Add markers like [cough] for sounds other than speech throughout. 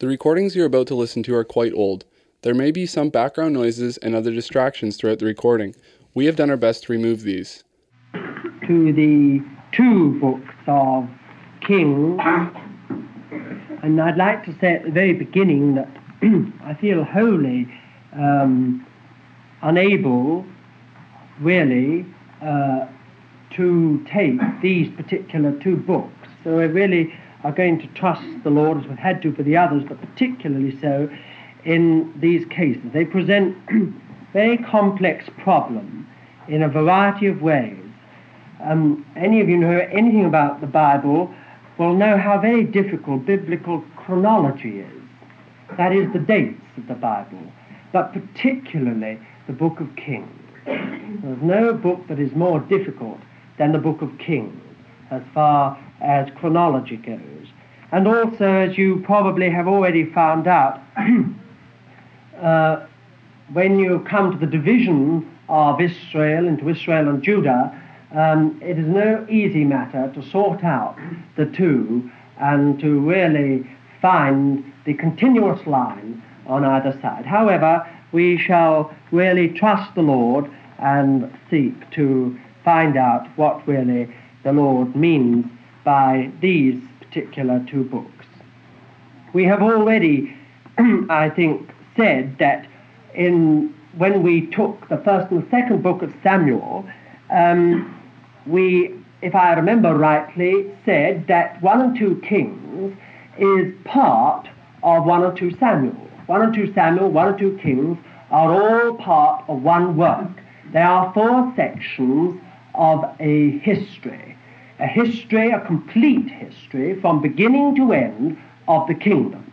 The recordings you're about to listen to are quite old. There may be some background noises and other distractions throughout the recording. We have done our best to remove these. to the two books of King, and I'd like to say at the very beginning that [clears throat] I feel wholly um, unable, really, uh, to take these particular two books. So we really are going to trust the Lord as we've had to for the others, but particularly so in these cases. They present [clears throat] very complex problem in a variety of ways. Um, any of you who know anything about the Bible will know how very difficult biblical chronology is. That is, the dates of the Bible, but particularly the book of Kings. There's no book that is more difficult than the book of Kings as far as chronology goes. And also, as you probably have already found out, [clears throat] uh, when you come to the division of Israel into Israel and Judah, um, it is no easy matter to sort out the two and to really find the continuous line on either side. However, we shall really trust the Lord and seek to find out what really the Lord means by these particular two books. We have already, [clears throat] I think, said that in when we took the first and second book of Samuel, um, we, if I remember rightly, said that one and two Kings is part of one and two Samuel. One and two Samuel, one and two Kings are all part of one work. They are four sections of a history, a history, a complete history from beginning to end of the kingdom.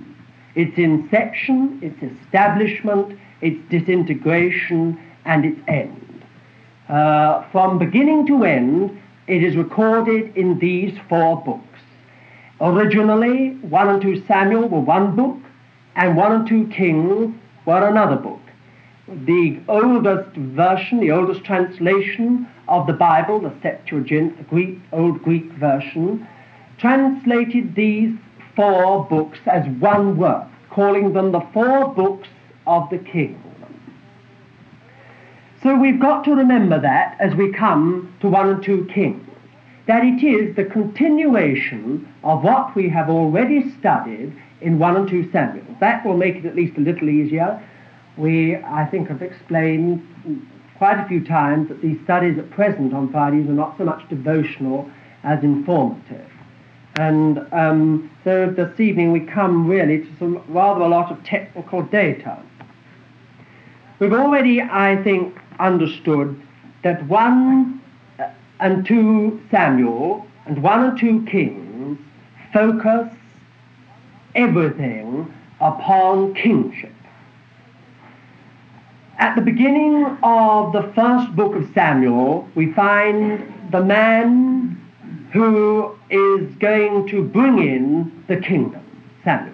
Its inception, its establishment, its disintegration, and its end. Uh, from beginning to end, it is recorded in these four books. Originally, 1 and 2 Samuel were one book, and 1 and 2 Kings were another book. The oldest version, the oldest translation of the Bible, the Septuagint, the Greek, Old Greek version, translated these four books as one work, calling them the four books of the kingdom. So we've got to remember that as we come to 1 and 2 Kings, that it is the continuation of what we have already studied in 1 and 2 Samuel. That will make it at least a little easier. We, I think, have explained quite a few times that these studies at present on Fridays are not so much devotional as informative. And um, so this evening we come really to some rather a lot of technical data. We've already, I think, understood that 1 and 2 Samuel and 1 and 2 Kings focus everything upon kingship. At the beginning of the first book of Samuel, we find the man who is going to bring in the kingdom, Samuel.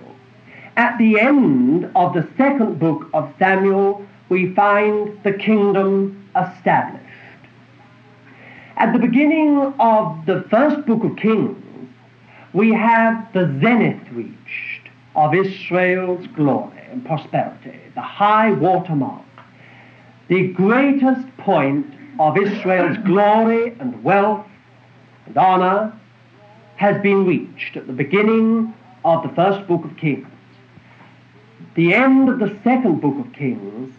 At the end of the second book of Samuel, we find the kingdom established. At the beginning of the first book of Kings, we have the zenith reached of Israel's glory and prosperity, the high water mark, the greatest point of Israel's glory and wealth and honor has been reached at the beginning of the first book of Kings. The end of the second book of Kings,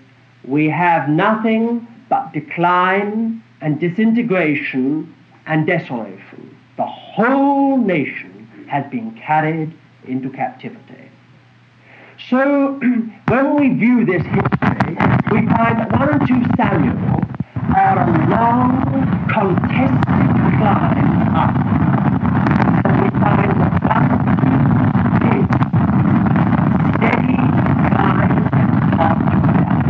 we have nothing but decline and disintegration and desolation. The whole nation has been carried into captivity. So [clears throat] when we view this history, we find that 1 and 2 Samuel are a long, contested climb up. And we find that 1 is steady climb up to that.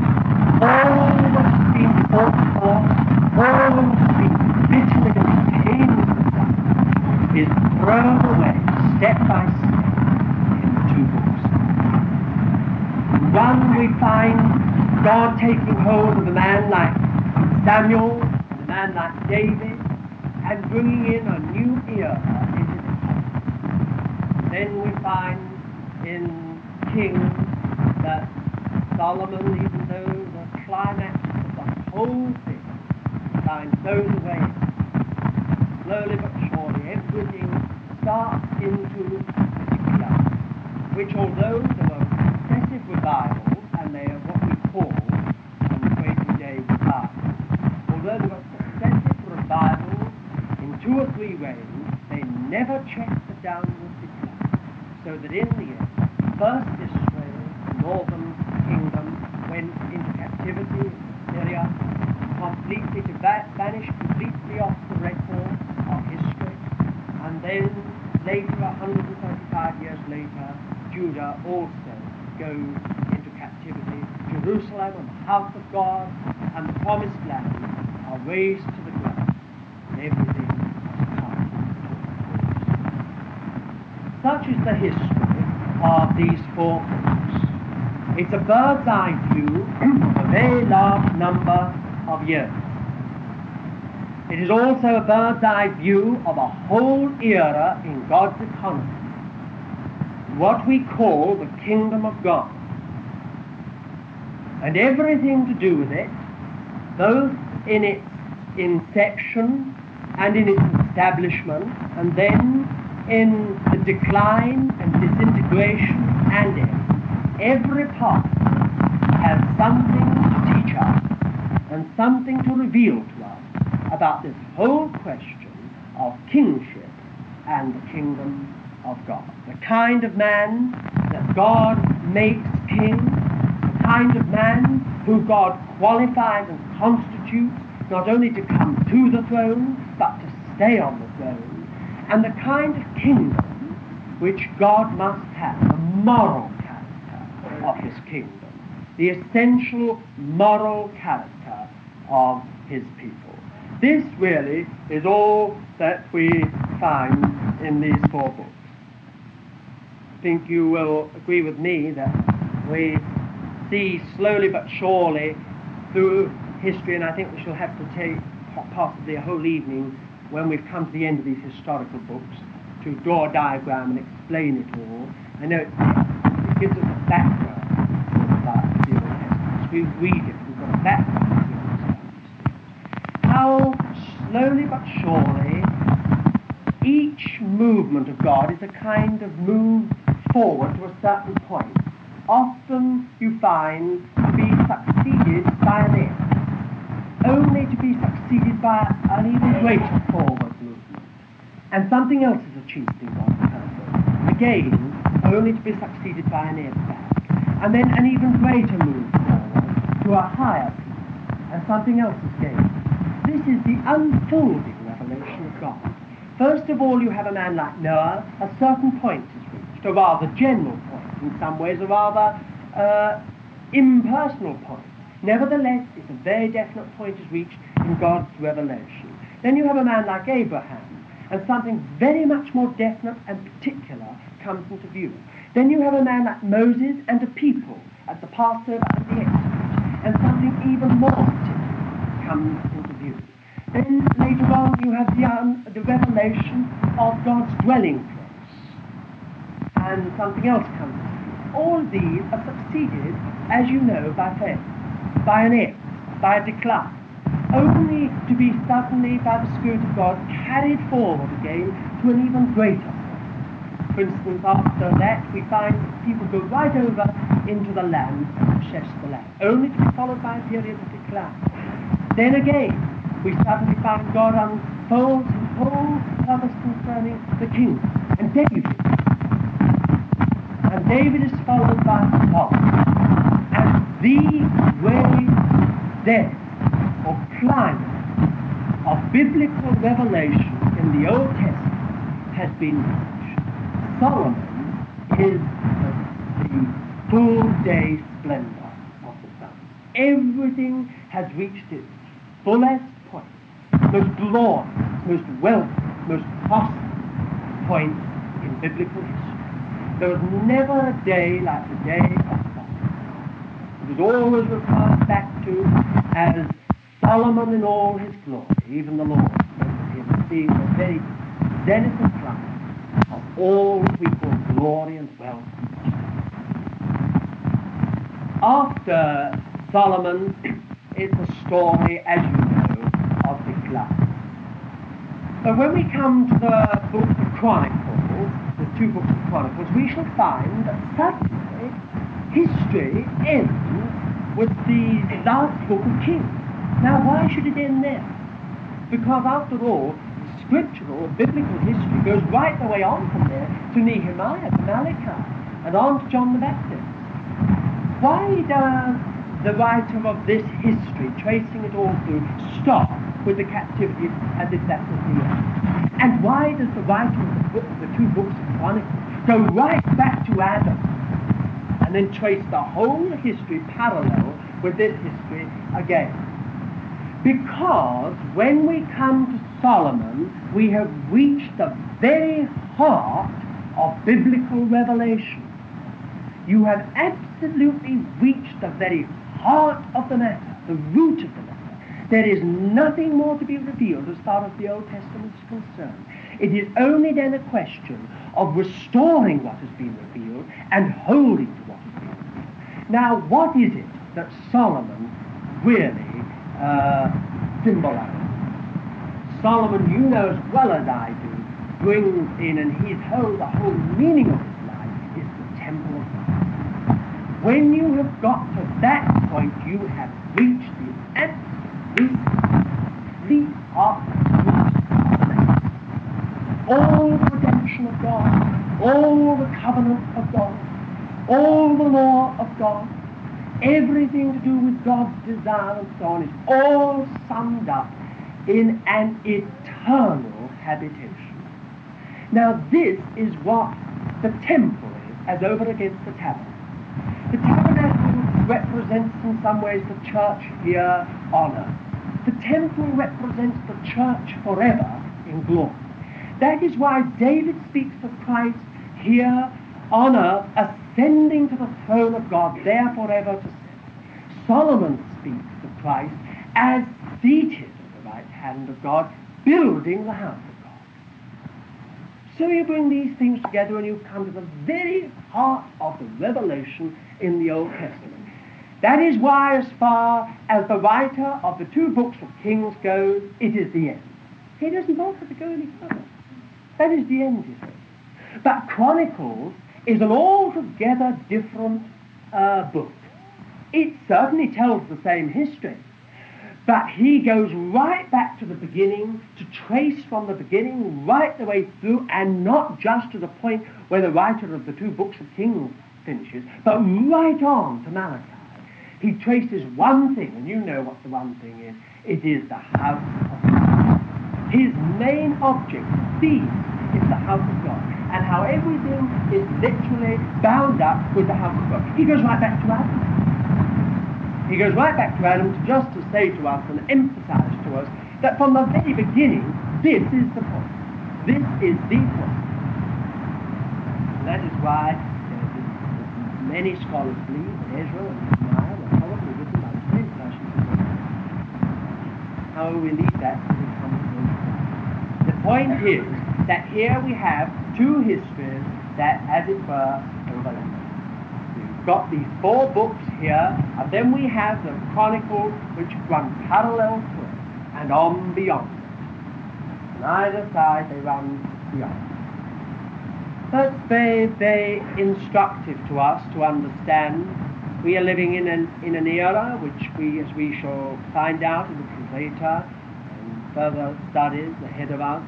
All that's been fought for, all that's been bitterly and painfully is thrown away step by step in the two books. One we find God taking hold of a man like Samuel, a man like David, and bringing in a new era into this. Then we find in Kings that Solomon, even though the climax of the whole thing finds those away, slowly but surely everything starts into decline, which although there were successive revivals, and they are what we call on the Waiting Day revival, although there were successive revivals in two or three reigns, they never checked the downward decline, so that in the end, first Israel, the northern kingdom, went into captivity in Syria, completely to va- vanish completely off the record of history, and then later, 135 years later, Judah also goes into captivity. Jerusalem and the house of God and the promised land are razed to the ground, and everything has come to an Such is the history of these four books. It's a bird's eye view of a very large number of It is also a bird's eye view of a whole era in God's economy, what we call the kingdom of God. And everything to do with it, both in its inception and in its establishment, and then in the decline and disintegration and. Every part has something and something to reveal to us about this whole question of kingship and the kingdom of God. The kind of man that God makes king, the kind of man who God qualifies and constitutes not only to come to the throne, but to stay on the throne, and the kind of kingdom which God must have, the moral character of his kingdom, the essential moral character of his people. This really is all that we find in these four books. I think you will agree with me that we see slowly but surely through history, and I think we shall have to take possibly a whole evening when we've come to the end of these historical books to draw a diagram and explain it all. I know it, gives us a background about the Testament. We read it, we've got a background to understand these things. How slowly but surely each movement of God is a kind of move forward to a certain point. Often you find to be succeeded by an end only to be succeeded by an even greater forward movement. And something else is achieved in God's purpose. Again, only to be succeeded by an end back. And then an even greater move forward to a higher peak. And something else is gained. This is the unfolding revelation of God. First of all, you have a man like Noah, a certain point is reached, a rather general point, in some ways a rather uh, impersonal point. Nevertheless, it's a very definite point is reached in God's revelation. Then you have a man like Abraham, and something very much more definite and particular comes into view. Then you have a man like Moses and a people at the Passover and the Exodus, and something even more particular comes into view. Then later on you have the, the revelation of God's dwelling place, and something else comes. All these are succeeded, as you know, by faith by an end, by a decline, only to be suddenly, by the Spirit of God, carried forward again to an even greater. For instance, after that, we find people go right over into the land and possess the land, only to be followed by a period of decline. Then again, we suddenly find God unfolds his whole purpose concerning the king and David. And David is followed by Saul the very depth or climate of biblical revelation in the Old Testament has been reached. Solomon is the, the full day splendor of the sun. Everything has reached its fullest most glorious, most wealthy, most prosperous point in biblical history. There was never a day like the day of it is always referred back to as Solomon in all his glory, even the Lord remembered him being the very zenith and prime of all we call glory and wealth. after Solomon, it's a story, as you of decline. But when we come to the book of Chronicles, the two books of Chronicles, we shall find that suddenly history ends with the last book of Kings. Now, why should it end there? Because after all, scriptural, biblical history goes right the way on from there to Nehemiah, to Malachi, and on to John the Baptist. Why does the writer of this history, tracing it all through, stop with the captivity and the end? And why does the writer of the, book, the two books of Chronicles go right back to Adam and then trace the whole history parallel with this history again? Because when we come to Solomon, we have reached the very heart of biblical revelation. You have absolutely reached the very heart of the matter, the root of the. There is nothing more to be revealed as far as the Old Testament is concerned. It is only then a question of restoring what has been revealed and holding to what has been revealed. Now, what is it that Solomon really uh, symbolizes? Solomon, you know as well as I do, brings in, and his whole, the whole meaning of his life is the temple of God. When you have got to that point, you have reached the complete heart all the redemption of God, all the covenant of God, all the law of God, everything to do with God's desire and so on is all summed up in an eternal habitation. Now, this is what the temple is as over against the tabernacle. The tabernacle represents in some ways the church here on earth. The temple represents the church forever in glory. That is why David speaks of Christ here on earth, ascending to the throne of God, there forever to sit. Solomon speaks of Christ as seated at the right hand of God, building the house of God. So you bring these things together and you come to the very heart of the revelation in the Old Testament. That is why, as far as the writer of the two books of Kings goes, it is the end. He doesn't bother to go any further. That is the end, he says. But Chronicles is an altogether different uh, book. It certainly tells the same history, but he goes right back to the beginning to trace from the beginning right the way through, and not just to the point where the writer of the two books of Kings finishes, but right on to Malachi. He traces one thing, and you know what the one thing is. It is the house of God. His main object, theme, is the house of God, and how everything is literally bound up with the house of God. He goes right back to Adam. He goes right back to Adam just to say to us and emphasize to us that from the very beginning, this is the point. This is the point. And that is why many scholars believe that Ezra and Nehemiah were probably written by the same person. However, we leave that to the conversation. The point is that here we have two histories that, as it were, overlap We've got these four books here, and then we have the Chronicles which run parallel to it and on beyond. On either side they run beyond. That's very, very instructive to us to understand. We are living in an, in an era which we, as we shall find out a little later, and further studies ahead of us,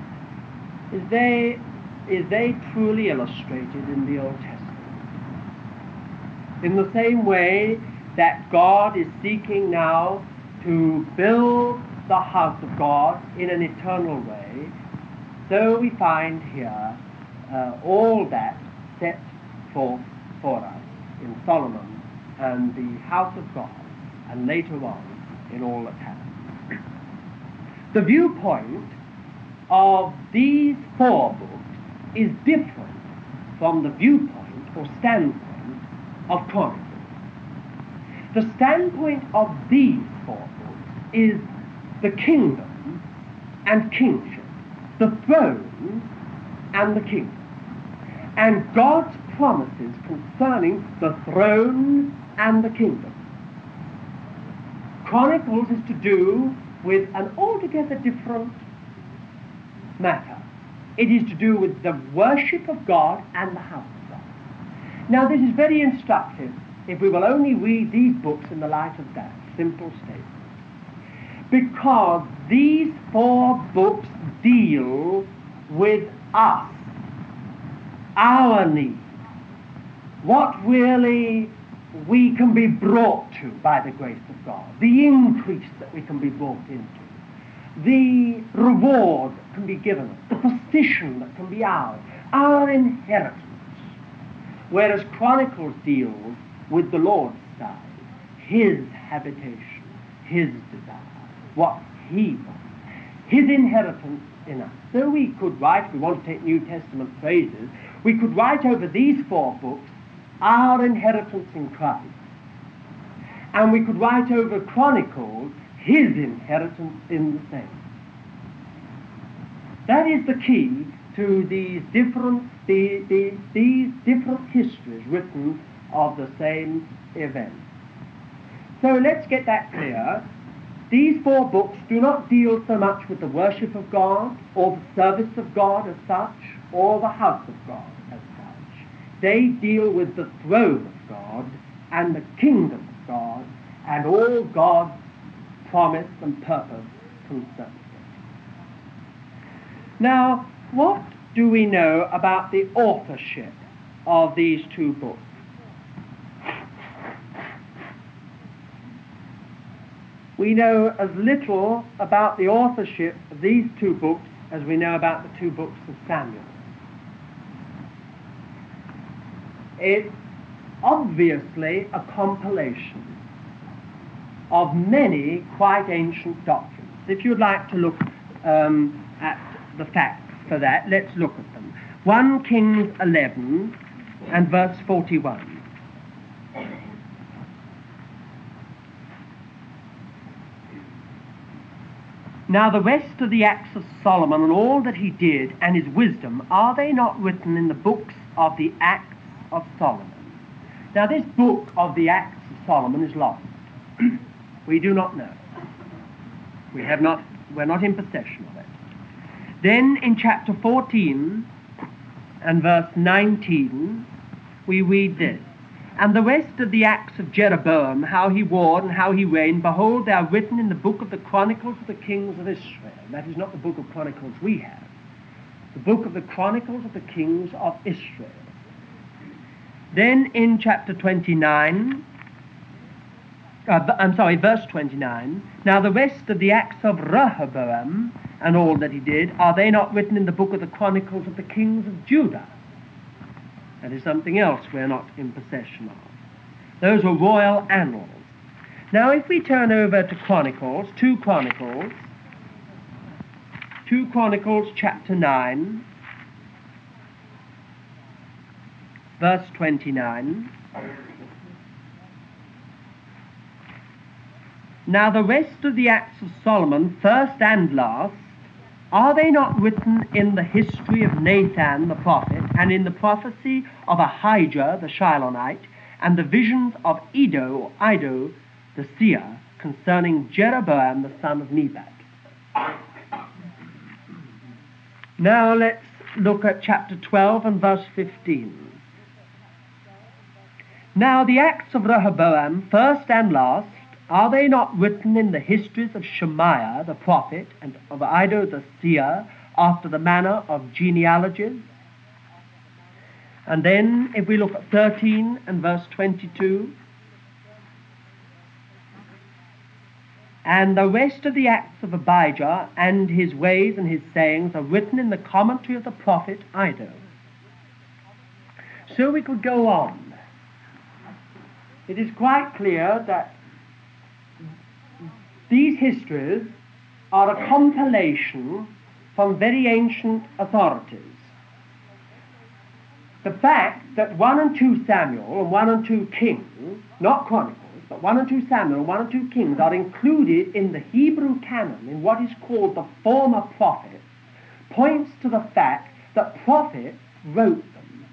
is they, is very truly illustrated in the Old Testament in the same way that God is seeking now to build the house of God in an eternal way, so we find here uh, all that set forth for us in Solomon and the house of God, and later on in all that happens. The viewpoint of these four books is different from the viewpoint or standpoint of Chronicles. The standpoint of these four books is the kingdom and kingship, the throne and the kingdom, and God's promises concerning the throne and the kingdom. Chronicles is to do with an altogether different matter. It is to do with the worship of God and the house of God. Now, this is very instructive if we will only read these books in the light of that simple statement. Because these four books deal with us, our needs, what really we can be brought to by the grace of God, the increase that we can be brought into, the reward that can be given us, the position that can be ours, our inheritance. Whereas Chronicles deals with the Lord's side, his habitation, his desire, what he wants, his inheritance in us. So we could write, if we want to take New Testament phrases, we could write over these four books our inheritance in Christ. And we could write over Chronicles his inheritance in the same. That is the key to these different, the, the, these different histories written of the same event. So let's get that clear. These four books do not deal so much with the worship of God or the service of God as such or the house of God. They deal with the throne of God and the kingdom of God and all God's promise and purpose concerning it. Now, what do we know about the authorship of these two books? we know as little about the authorship of these two books as we know about the two books of Samuel. It's obviously a compilation of many quite ancient documents. If you'd like to look um, at the facts for that, let's look at them. 1 Kings 11 and verse 41. Now, the rest of the acts of Solomon and all that he did and his wisdom, are they not written in the books of the Acts of Solomon? Now, this book of the Acts of Solomon is lost. [clears throat] we do not know. We have not, we're not in possession of it. Then in chapter 14 and verse 19, we read this. And the rest of the acts of Jeroboam, how he warred and how he reigned, behold, they are written in the book of the Chronicles of the Kings of Israel. That is not the book of Chronicles we have. The book of the Chronicles of the Kings of Israel. Then in chapter 29, uh, I'm sorry, verse 29, now the rest of the acts of Rehoboam and all that he did, are they not written in the book of the Chronicles of the Kings of Judah? That is something else we're not in possession of. Those were royal annals. Now, if we turn over to Chronicles, 2 Chronicles, 2 Chronicles chapter 9, verse 29. Now, the rest of the acts of Solomon, first and last, are they not written in the history of Nathan the prophet, and in the prophecy of Ahijah the Shilonite, and the visions of Edo or Iddo the seer concerning Jeroboam the son of Nebat? Now let's look at chapter 12 and verse 15. Now the acts of Rehoboam, first and last, are they not written in the histories of Shemaiah the prophet and of Iddo the seer after the manner of genealogies? And then, if we look at 13 and verse 22, and the rest of the acts of Abijah and his ways and his sayings are written in the commentary of the prophet Iddo. So we could go on. It is quite clear that these histories are a compilation from very ancient authorities. The fact that 1 and 2 Samuel and 1 and 2 Kings, not Chronicles, but 1 and 2 Samuel and 1 and 2 Kings are included in the Hebrew canon in what is called the former prophets, points to the fact that prophets wrote them.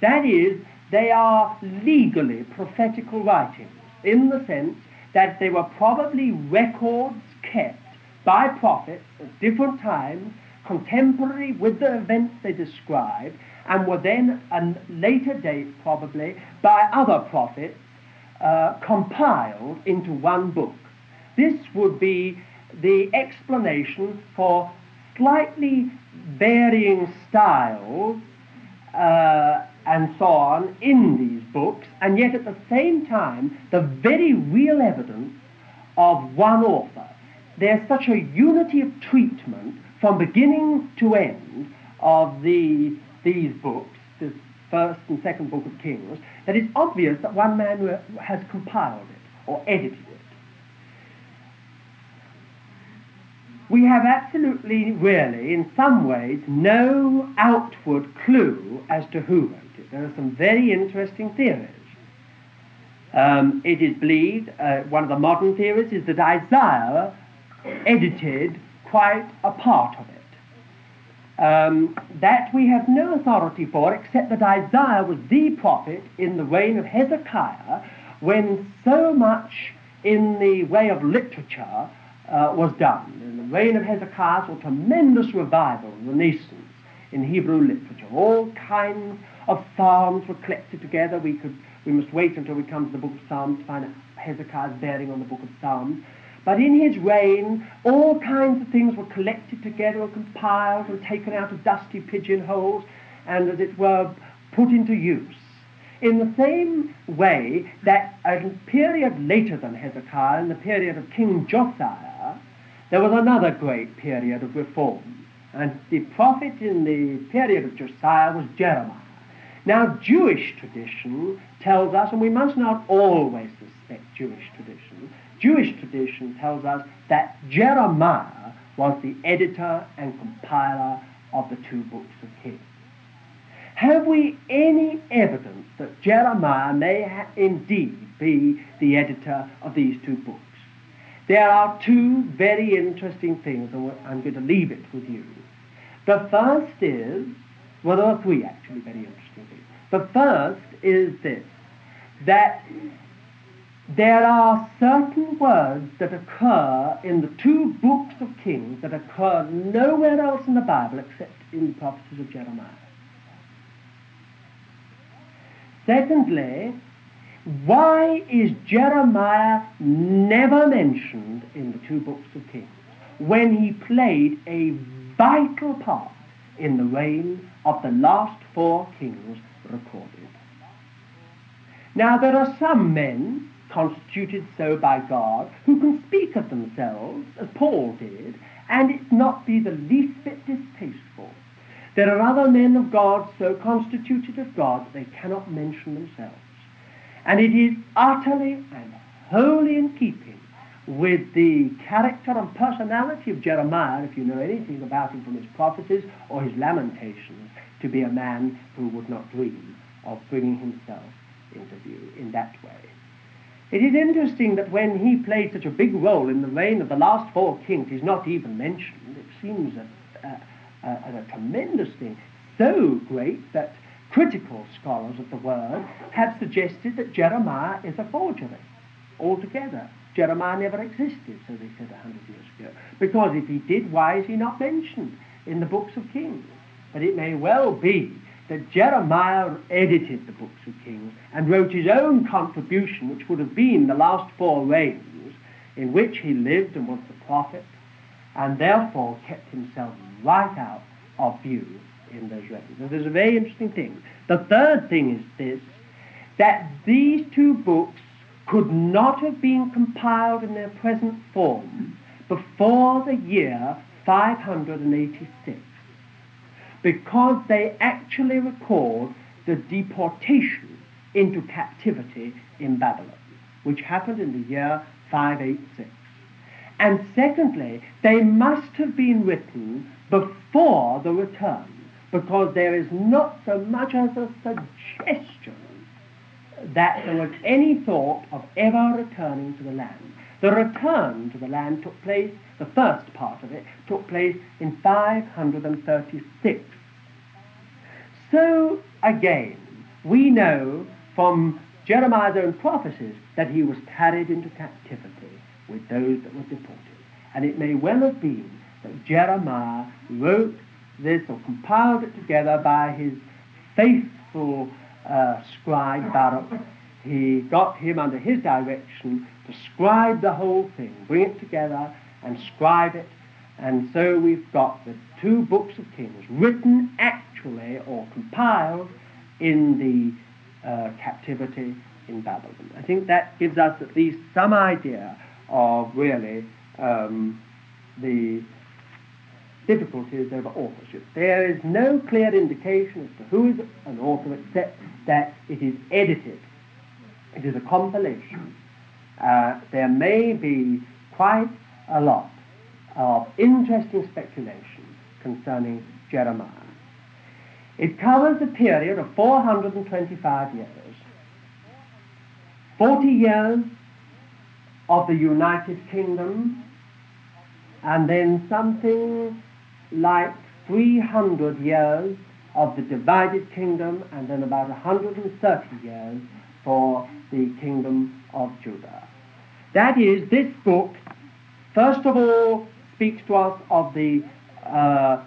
That is, they are legally prophetical writings in the sense that they were probably records kept by prophets at different times, contemporary with the events they describe, and were then, at a later date probably, by other prophets uh, compiled into one book. This would be the explanation for slightly varying styles uh, and so on in these books, and yet at the same time, the very real evidence of one author. There's such a unity of treatment from beginning to end of the, these books, this first and second book of Kings, that it's obvious that one man has compiled it or edited it. we have absolutely, really, in some ways, no outward clue as to who wrote. There are some very interesting theories. Um, it is believed, uh, one of the modern theories is that Isaiah edited quite a part of it. Um, that we have no authority for, except that Isaiah was the prophet in the reign of Hezekiah, when so much in the way of literature uh, was done. In the reign of Hezekiah saw tremendous revival, renaissance in Hebrew literature. All kinds of psalms were collected together. We could we must wait until we come to the book of Psalms to find Hezekiah's bearing on the book of Psalms. But in his reign, all kinds of things were collected together and compiled and taken out of dusty pigeonholes and, as it were, put into use. In the same way that a period later than Hezekiah, in the period of King Josiah, there was another great period of reform. And the prophet in the period of Josiah was Jeremiah. Now, Jewish tradition tells us, and we must not always suspect Jewish tradition, Jewish tradition tells us that Jeremiah was the editor and compiler of the two books of Kings. Have we any evidence that Jeremiah may ha- indeed be the editor of these two books? There are two very interesting things, and I'm going to leave it with you. The first is, well, there are three actually very interesting things. The first is this that there are certain words that occur in the two books of Kings that occur nowhere else in the Bible except in the prophecies of Jeremiah. Secondly, why is Jeremiah never mentioned in the two books of Kings when he played a vital part in the reign of the last four kings recorded? Now, there are some men constituted so by God who can speak of themselves as Paul did and it not be the least bit distasteful. There are other men of God so constituted of God that they cannot mention themselves. And it is utterly and wholly in keeping with the character and personality of Jeremiah, if you know anything about him from his prophecies or his lamentations, to be a man who would not dream of bringing himself into view in that way. It is interesting that when he played such a big role in the reign of the last four kings, he's not even mentioned. It seems a, a, a, a tremendous thing, so great that critical scholars of the word have suggested that Jeremiah is a forgery altogether. Jeremiah never existed, so they said a hundred years ago. Because if he did, why is he not mentioned in the books of Kings? But it may well be that Jeremiah edited the books of Kings and wrote his own contribution, which would have been the last four reigns in which he lived and was the prophet, and therefore kept himself right out of view in those records. Now, there's a very interesting thing. The third thing is this that these two books could not have been compiled in their present form before the year 586 because they actually record the deportation into captivity in Babylon, which happened in the year 586. And secondly, they must have been written before the return because there is not so much as a suggestion that there was any thought of ever returning to the land. The return to the land took place, the first part of it, took place in 536. So, again, we know from Jeremiah's own prophecies that he was carried into captivity with those that were deported. And it may well have been that Jeremiah wrote this or compiled it together by his faithful uh, scribe Baruch. He got him under his direction to scribe the whole thing, bring it together and scribe it. And so we've got the two books of Kings written actually or compiled in the uh, captivity in Babylon. I think that gives us at least some idea of really um, the difficulties over authorship. There is no clear indication as to who is an author except that it is edited. It is a compilation. Uh, there may be quite a lot of interesting speculation concerning Jeremiah. It covers a period of 425 years. 40 years of the United Kingdom, and then something like 300 years of the divided kingdom, and then about 130 years for the kingdom of Judah. That is, this book, first of all, speaks to us of the uh,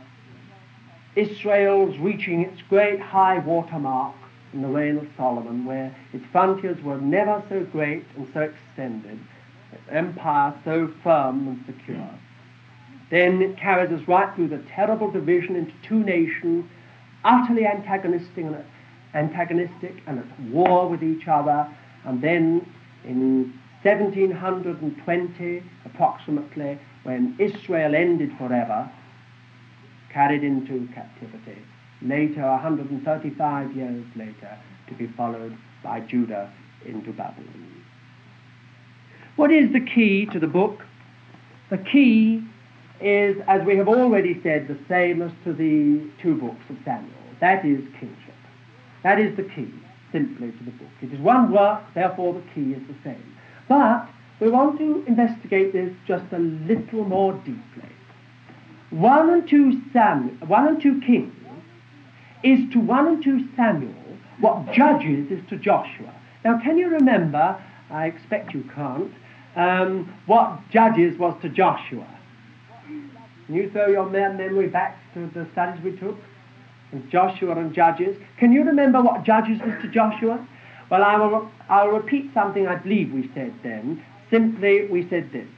Israel's reaching its great high water mark in the reign of Solomon, where its frontiers were never so great and so extended, its empire so firm and secure. Then it carried us right through the terrible division into two nations, utterly antagonistic and, antagonistic and at war with each other. And then in 1720, approximately, when Israel ended forever, carried into captivity. Later, 135 years later, to be followed by Judah into Babylon. What is the key to the book? The key is, as we have already said, the same as to the two books of Samuel. That is kingship. That is the key, simply, to the book. It is one work, therefore the key is the same. But we want to investigate this just a little more deeply. One and two Samuel, one and two Kings is to one and two Samuel what Judges is to Joshua. Now, can you remember? I expect you can't. Um, what Judges was to Joshua? Can you throw your memory back to the studies we took? And Joshua and Judges. Can you remember what Judges was to Joshua? Well, I will, I'll repeat something I believe we said then. Simply, we said this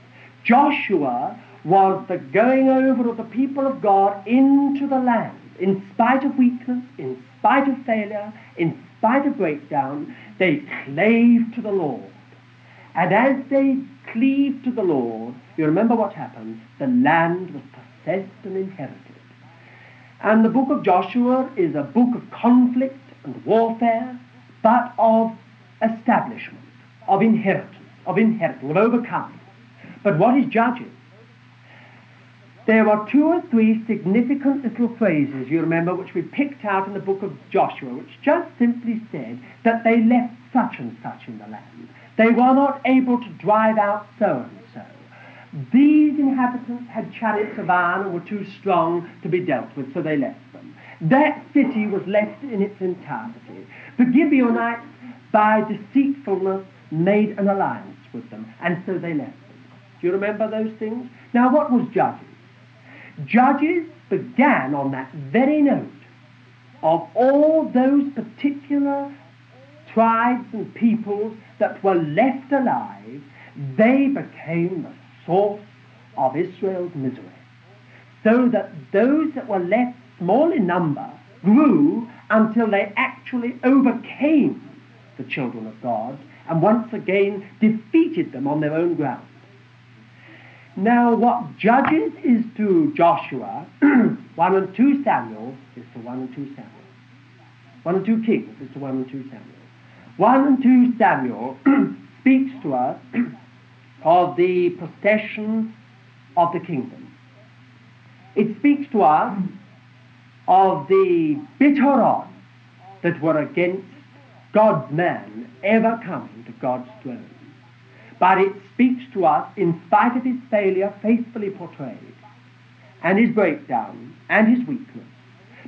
Joshua was the going over of the people of God into the land. In spite of weakness, in spite of failure, in spite of breakdown, they clave to the Lord. And as they cleaved to the Lord, you remember what happened? The land was possessed and inherited. And the book of Joshua is a book of conflict and warfare, but of establishment, of inheritance, of inheritance, of overcoming. But what is Judges? There were two or three significant little phrases, you remember, which we picked out in the book of Joshua, which just simply said that they left such and such in the land. They were not able to drive out so and so. These inhabitants had chariots of iron and were too strong to be dealt with, so they left them. That city was left in its entirety. The Gibeonites, by deceitfulness, made an alliance with them, and so they left them. Do you remember those things? Now, what was Judges? Judges began on that very note of all those particular tribes and peoples that were left alive, they became the source of Israel's misery. So that those that were left small in number grew until they actually overcame the children of God and once again defeated them on their own ground. Now, what Judges is to Joshua, [clears throat] 1 and 2 Samuel is to 1 and 2 Samuel. 1 and 2 Kings is to 1 and 2 Samuel. 1 and 2 Samuel [clears throat] speaks to us [clears throat] of the possession of the kingdom. It speaks to us of the bitter odds that were against God's man ever coming to God's throne. But it speaks to us, in spite of his failure, faithfully portrayed, and his breakdown, and his weakness,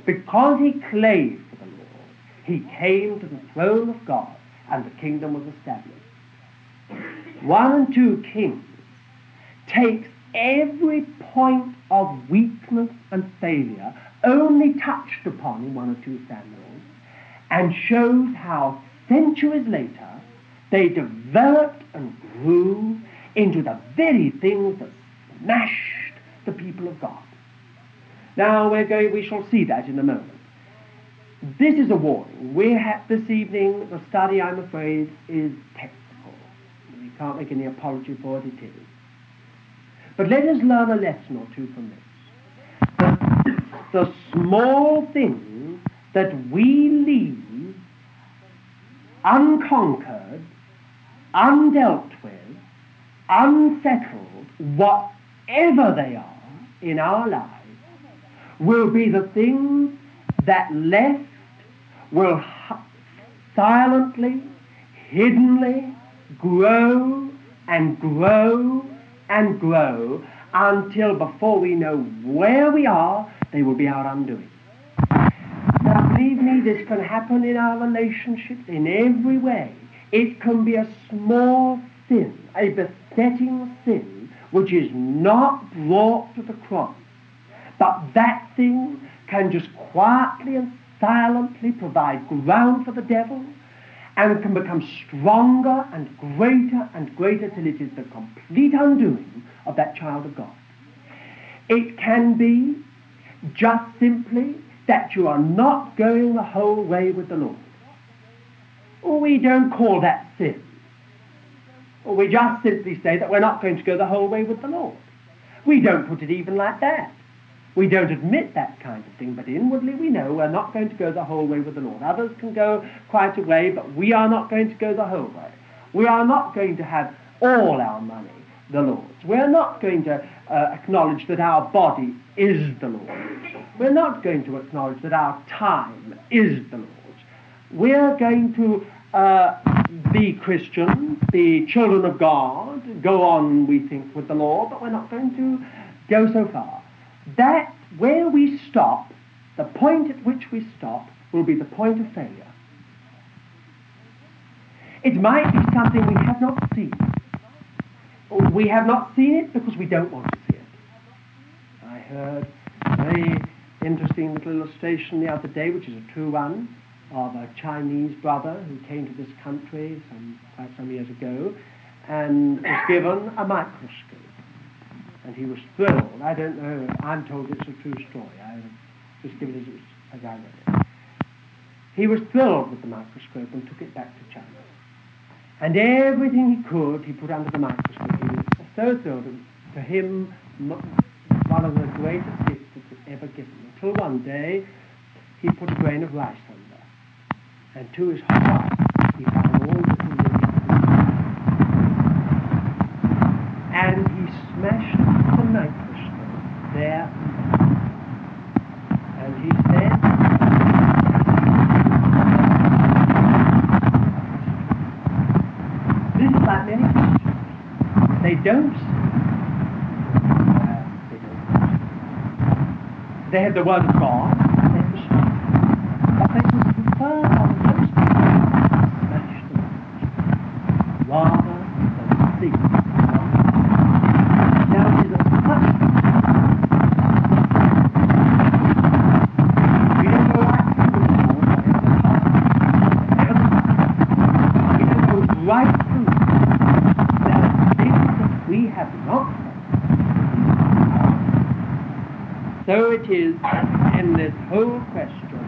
because he clave to the Lord, he came to the throne of God and the kingdom was established. One and two Kings takes every point of weakness and failure only touched upon in one or two Samuels and shows how centuries later they developed and grew into the very things that smashed the people of God. Now we're going, we shall see that in a moment. This is a warning. We have this evening, the study, I'm afraid, is technical. We can't make any apology for it, it is. But let us learn a lesson or two from this. The, the small things that we leave unconquered, undealt with, unsettled, whatever they are in our lives, will be the things that left will silently, hiddenly grow and grow and grow until before we know where we are, they will be our undoing. Now, believe me, this can happen in our relationships in every way. It can be a small sin, a besetting sin, which is not brought to the cross. But that thing can just quietly and silently provide ground for the devil and can become stronger and greater and greater till it is the complete undoing of that child of God. It can be just simply that you are not going the whole way with the Lord. We don't call that sin. We just simply say that we're not going to go the whole way with the Lord. We don't put it even like that. We don't admit that kind of thing, but inwardly we know we're not going to go the whole way with the Lord. Others can go quite a way, but we are not going to go the whole way. We are not going to have all our money the Lord's. We're not going to uh, acknowledge that our body is the Lord's. We're not going to acknowledge that our time is the Lord's. We're going to uh, be Christians, be children of God, go on, we think, with the Lord, but we're not going to go so far that where we stop, the point at which we stop, will be the point of failure. It might be something we have not seen. We have not seen it because we don't want to see it. I heard a very interesting little illustration the other day, which is a true one, of a Chinese brother who came to this country some, quite some years ago and was given a microscope and he was thrilled. I don't know, I'm told it's a true story. I just give it as, as I read it. He was thrilled with the microscope and took it back to China. And everything he could, he put under the microscope. He was so thrilled. For him, one of the greatest gifts that's ever given. Until one day, he put a grain of rice under. And to his horror, he found all the little And he smashed microscope there. And he said, This is like many Christians. They don't see. Uh, they don't They have the Word of God, they have the Spirit. But they would prefer on those smash the rather than think So it is in this whole question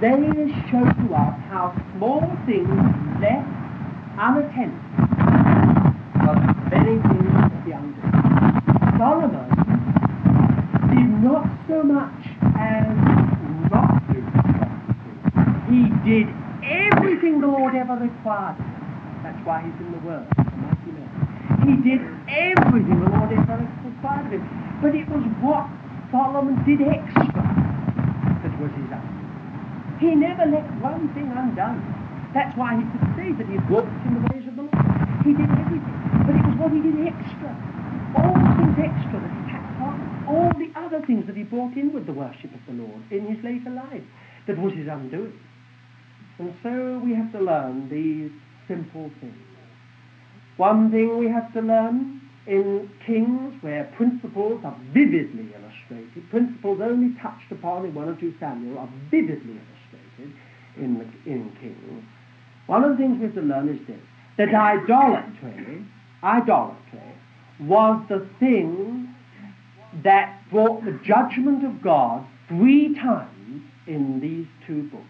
they show to us how small things left unattended but many things to be undone. Solomon did not so much as not do He did everything the Lord ever required. That's why he's in the Word. He did everything the Lord ever required part of it. But it was what Solomon did extra that was his own. He never left one thing undone. That's why he could say that he walked in the ways of the Lord. He did everything. But it was what he did extra. All the things extra that he packed on. all the other things that he brought in with the worship of the Lord in his later life that was his undoing. And so we have to learn these simple things. One thing we have to learn in Kings, where principles are vividly illustrated, principles only touched upon in 1 or 2 Samuel are vividly illustrated in, the, in Kings. One of the things we have to learn is this, that idolatry, idolatry, was the thing that brought the judgment of God three times in these two books.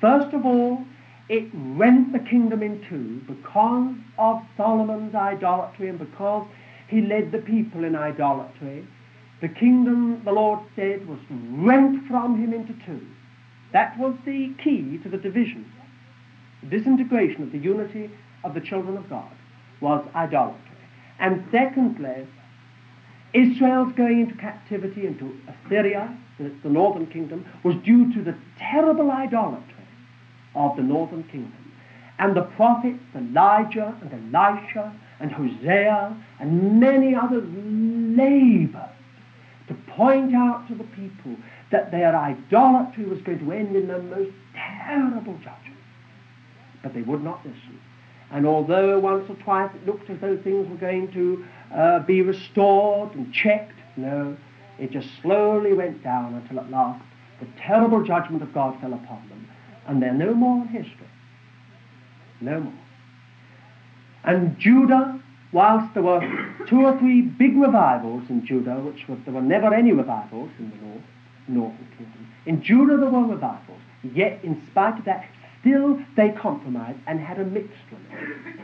First of all, it rent the kingdom in two because of Solomon's idolatry and because he led the people in idolatry. The kingdom, the Lord said, was rent from him into two. That was the key to the division. Disintegration of the unity of the children of God was idolatry. And secondly, Israel's going into captivity into Assyria, the northern kingdom, was due to the terrible idolatry of the northern kingdom. And the prophets, Elijah and Elisha and Hosea and many others labored to point out to the people that their idolatry was going to end in the most terrible judgment. But they would not listen. And although once or twice it looked as though things were going to uh, be restored and checked, no, it just slowly went down until at last the terrible judgment of God fell upon them and they're no more in history. No more. And Judah, whilst there were two or three big revivals in Judah, which were, there were never any revivals in the north, northern kingdom. In Judah there were revivals, yet in spite of that, still they compromised and had a mixed religion.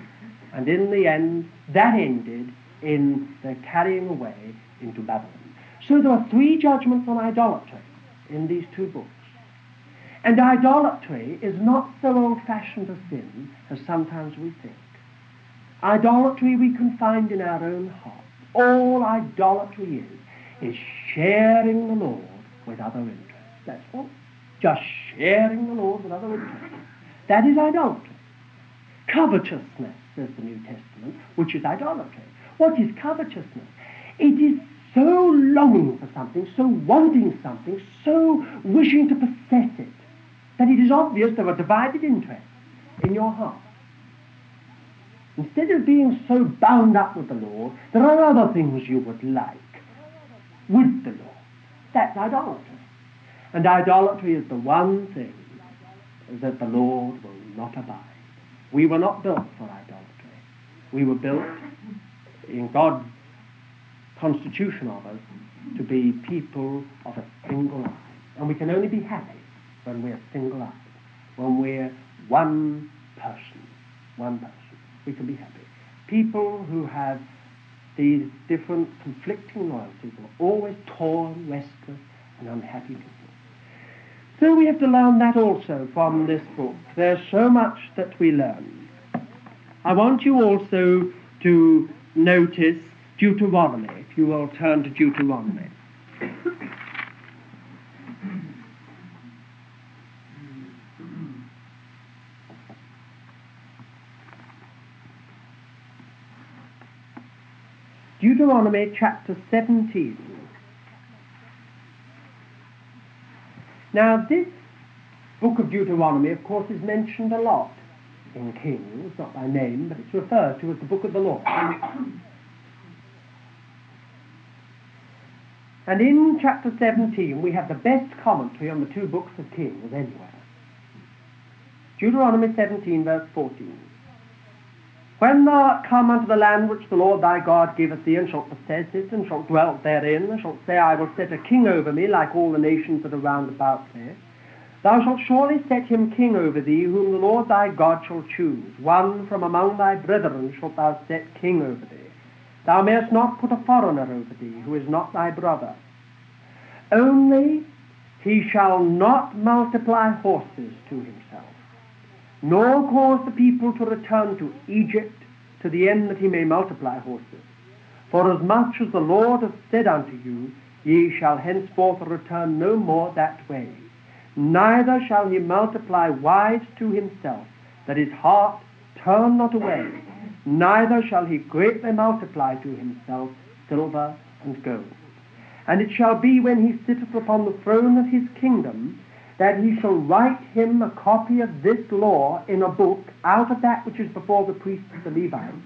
And in the end, that ended in their carrying away into Babylon. So there are three judgments on idolatry in these two books. And idolatry is not so old-fashioned a sin as sometimes we think. Idolatry we can find in our own hearts. All idolatry is, is sharing the Lord with other interests. That's all. Just sharing the Lord with other interests. That is idolatry. Covetousness, says the New Testament, which is idolatry. What is covetousness? It is so longing for something, so wanting something, so wishing to possess it, that it is obvious there are divided interests in your heart. Instead of being so bound up with the Lord, there are other things you would like with the Lord. That's idolatry. And idolatry is the one thing that the Lord will not abide. We were not built for idolatry. We were built in God's constitution of us to be people of a single eye. And we can only be happy when we're single eyed, when we're one person, one person. We can be happy. People who have these different conflicting loyalties are always torn, restless, and unhappy people. So we have to learn that also from this book. There's so much that we learn. I want you also to notice Deuteronomy, if you will turn to Deuteronomy. Deuteronomy chapter 17. Now, this book of Deuteronomy, of course, is mentioned a lot in Kings, not by name, but it's referred to as the book of the law. And in chapter 17, we have the best commentary on the two books of Kings anywhere. Deuteronomy 17, verse 14. When thou art come unto the land which the Lord thy God giveth thee, and shalt possess it, and shalt dwell therein, and shalt say, I will set a king over me, like all the nations that are round about me, thou shalt surely set him king over thee, whom the Lord thy God shall choose. One from among thy brethren shalt thou set king over thee. Thou mayest not put a foreigner over thee, who is not thy brother. Only he shall not multiply horses to himself nor cause the people to return to Egypt to the end that he may multiply horses. For as much as the Lord hath said unto you, ye shall henceforth return no more that way. Neither shall he multiply wives to himself, that his heart turn not away. Neither shall he greatly multiply to himself silver and gold. And it shall be when he sitteth upon the throne of his kingdom, that he shall write him a copy of this law in a book out of that which is before the priests of the Levites.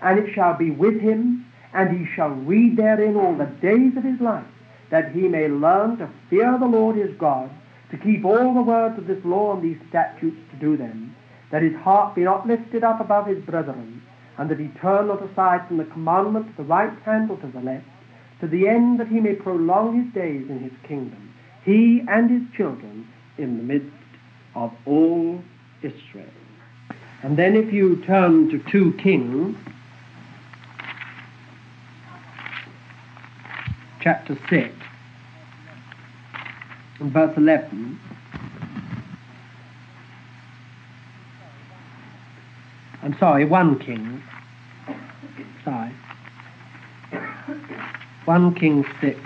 And it shall be with him, and he shall read therein all the days of his life, that he may learn to fear the Lord his God, to keep all the words of this law and these statutes to do them, that his heart be not lifted up above his brethren, and that he turn not aside from the commandment to the right hand or to the left, to the end that he may prolong his days in his kingdom, he and his children in the midst of all Israel. And then if you turn to 2 Kings, chapter 6, and verse 11, I'm sorry, 1 Kings, sorry. 1 Kings 6,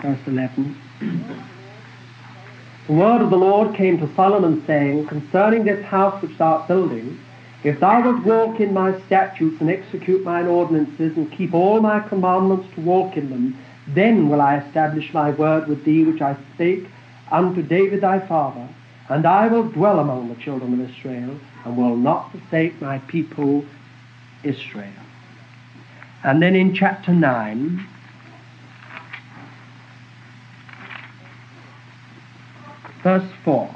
verse 11. The word of the Lord came to Solomon, saying, Concerning this house which thou art building, if thou wilt walk in my statutes and execute mine ordinances and keep all my commandments to walk in them, then will I establish my word with thee which I spake unto David thy father, and I will dwell among the children of Israel, and will not forsake my people Israel. And then in chapter 9, verse 4.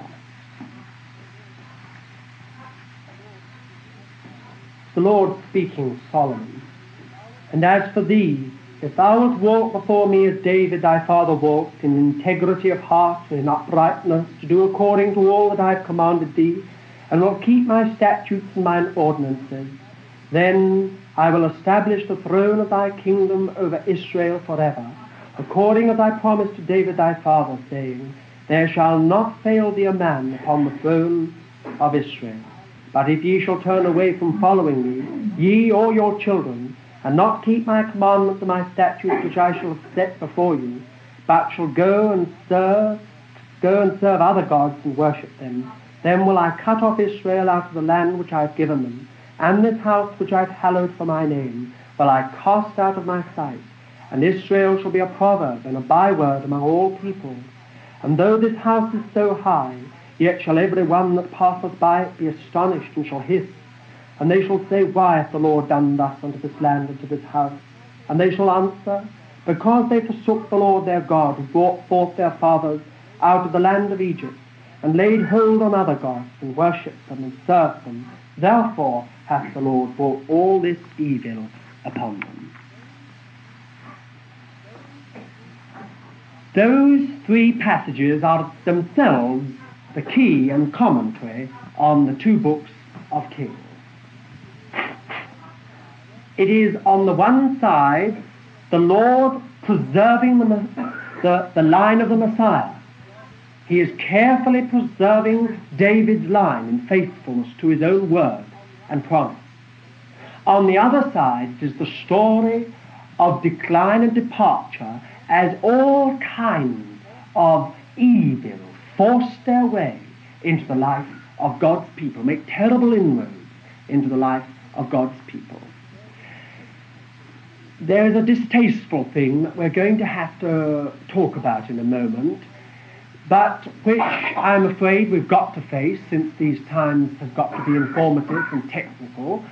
The Lord speaking solemnly. And as for thee, if thou wilt walk before me as David thy father walked, in integrity of heart and in uprightness, to do according to all that I have commanded thee, and wilt keep my statutes and mine ordinances, then I will establish the throne of thy kingdom over Israel forever, according as I promised to David thy father, saying, There shall not fail thee a man upon the throne of Israel. But if ye shall turn away from following me, ye or your children, and not keep my commandments and my statutes which I shall set before you, but shall go and serve, go and serve other gods and worship them, then will I cut off Israel out of the land which I have given them, and this house which I have hallowed for my name will I cast out of my sight, and Israel shall be a proverb and a byword among all peoples. And though this house is so high, yet shall every one that passeth by it be astonished and shall hiss. And they shall say, Why hath the Lord done thus unto this land and to this house? And they shall answer, Because they forsook the Lord their God, who brought forth their fathers out of the land of Egypt, and laid hold on other gods, and worshipped them, and served them. Therefore hath the Lord brought all this evil upon them. Those three passages are themselves the key and commentary on the two books of Kings. It is on the one side the Lord preserving the, the, the line of the Messiah. He is carefully preserving David's line in faithfulness to his own word and promise. On the other side is the story of decline and departure as all kinds of evil force their way into the life of God's people, make terrible inroads into the life of God's people. There is a distasteful thing that we're going to have to talk about in a moment, but which I'm afraid we've got to face since these times have got to be informative and technical.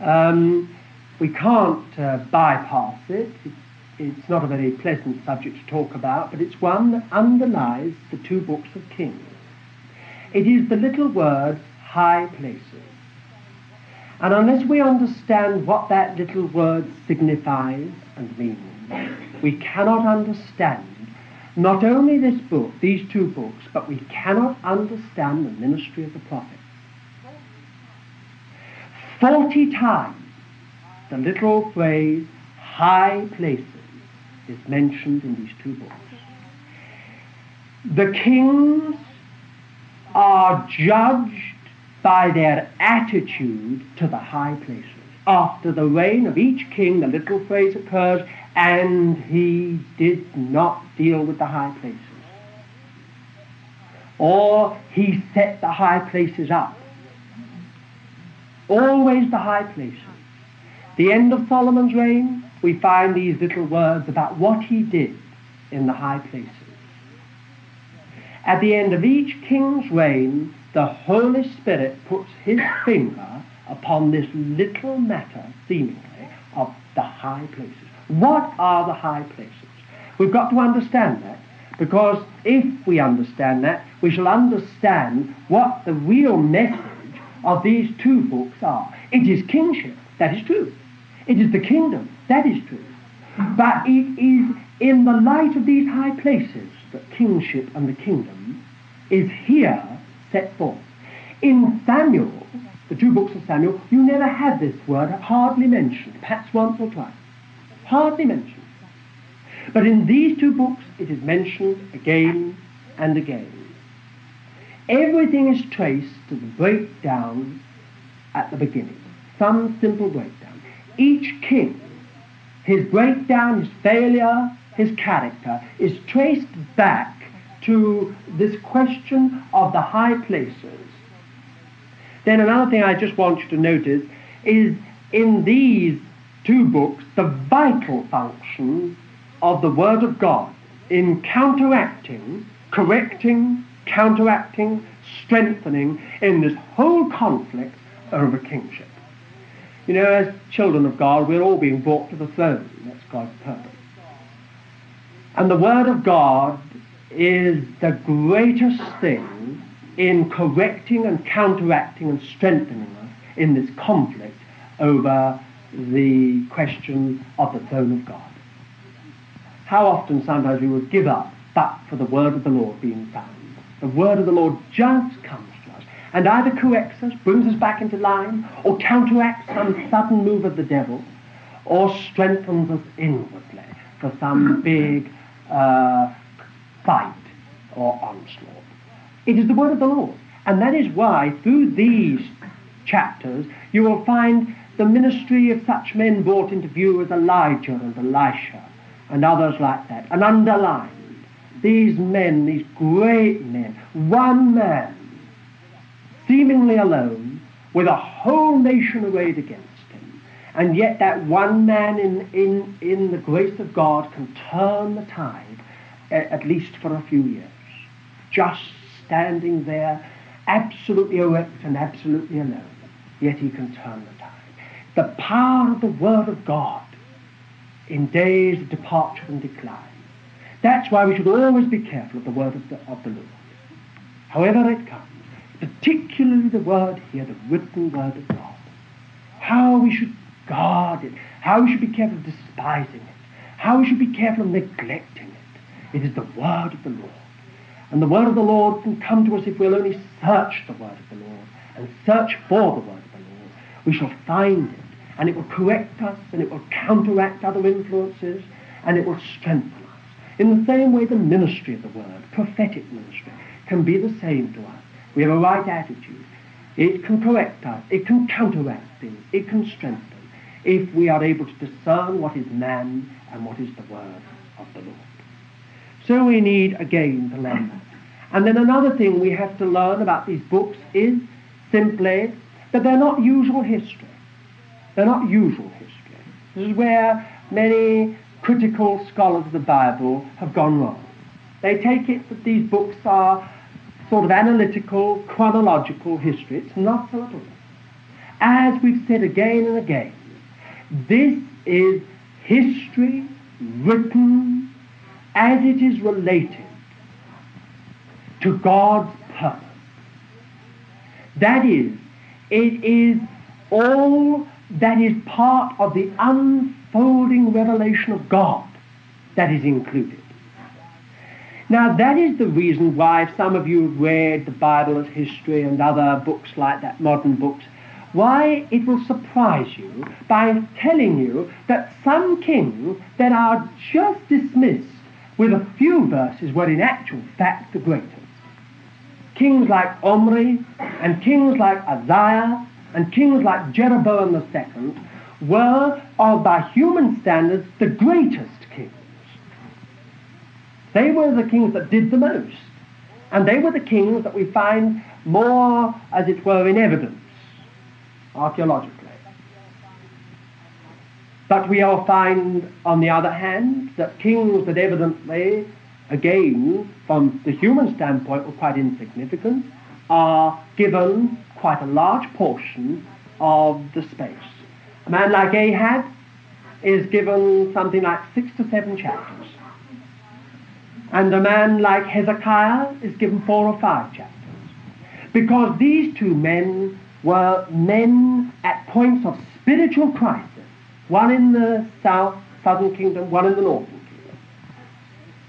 Um, we can't uh, bypass it. It's, it's not a very pleasant subject to talk about, but it's one that underlies the two books of Kings. It is the little word high places. And unless we understand what that little word signifies and means, we cannot understand not only this book, these two books, but we cannot understand the ministry of the prophet. Forty times the little phrase high places is mentioned in these two books. The kings are judged by their attitude to the high places. After the reign of each king, the little phrase occurs, and he did not deal with the high places. Or he set the high places up. Always the high places. The end of Solomon's reign, we find these little words about what he did in the high places. At the end of each king's reign, the Holy Spirit puts his finger upon this little matter, seemingly, of the high places. What are the high places? We've got to understand that because if we understand that, we shall understand what the real message of these two books are. It is kingship, that is true. It is the kingdom, that is true. But it is in the light of these high places that kingship and the kingdom is here set forth. In Samuel, the two books of Samuel, you never had this word hardly mentioned, perhaps once or twice. Hardly mentioned. But in these two books, it is mentioned again and again. Everything is traced to the breakdown at the beginning, some simple breakdown. Each king, his breakdown, his failure, his character, is traced back to this question of the high places. Then another thing I just want you to notice is in these two books, the vital function of the Word of God in counteracting, correcting, counteracting, strengthening in this whole conflict over kingship. You know, as children of God, we're all being brought to the throne. That's God's purpose. And the Word of God is the greatest thing in correcting and counteracting and strengthening us in this conflict over the question of the throne of God. How often sometimes we would give up but for the word of the Lord being found. The word of the Lord just comes and either corrects us, brings us back into line, or counteracts some sudden move of the devil, or strengthens us inwardly for some [clears throat] big uh, fight or onslaught. It is the word of the Lord. And that is why through these chapters you will find the ministry of such men brought into view as Elijah and Elisha and others like that, and underlined these men, these great men, one man, seemingly alone, with a whole nation arrayed against him. And yet that one man in, in, in the grace of God can turn the tide, at least for a few years. Just standing there, absolutely erect and absolutely alone. Yet he can turn the tide. The power of the Word of God in days of departure and decline. That's why we should always be careful of the word of the, of the Lord. However it comes, particularly the word here, the written word of God. How we should guard it, how we should be careful of despising it, how we should be careful of neglecting it. It is the word of the Lord. And the word of the Lord can come to us if we'll only search the word of the Lord and search for the word of the Lord. We shall find it and it will correct us, and it will counteract other influences, and it will strengthen us. In the same way, the ministry of the word, prophetic ministry, can be the same to us. We have a right attitude. It can correct us, it can counteract things, it can strengthen, if we are able to discern what is man and what is the word of the Lord. So we need again to learn. And then another thing we have to learn about these books is simply that they're not usual history. They're not usual history. This is where many critical scholars of the Bible have gone wrong. They take it that these books are sort of analytical, chronological history. It's not all. As we've said again and again, this is history written as it is related to God's purpose. That is, it is all that is part of the unfolding revelation of God that is included. Now, that is the reason why some of you read the Bible as history and other books like that, modern books, why it will surprise you by telling you that some kings that are just dismissed with a few verses were in actual fact the greatest. Kings like Omri and kings like Uzziah and kings like Jeroboam II were, of by human standards, the greatest. They were the kings that did the most. And they were the kings that we find more, as it were, in evidence, archaeologically. But we all find, on the other hand, that kings that evidently, again, from the human standpoint, were quite insignificant, are given quite a large portion of the space. A man like Ahab is given something like six to seven chapters. And a man like Hezekiah is given four or five chapters. Because these two men were men at points of spiritual crisis, one in the south, southern kingdom, one in the northern kingdom.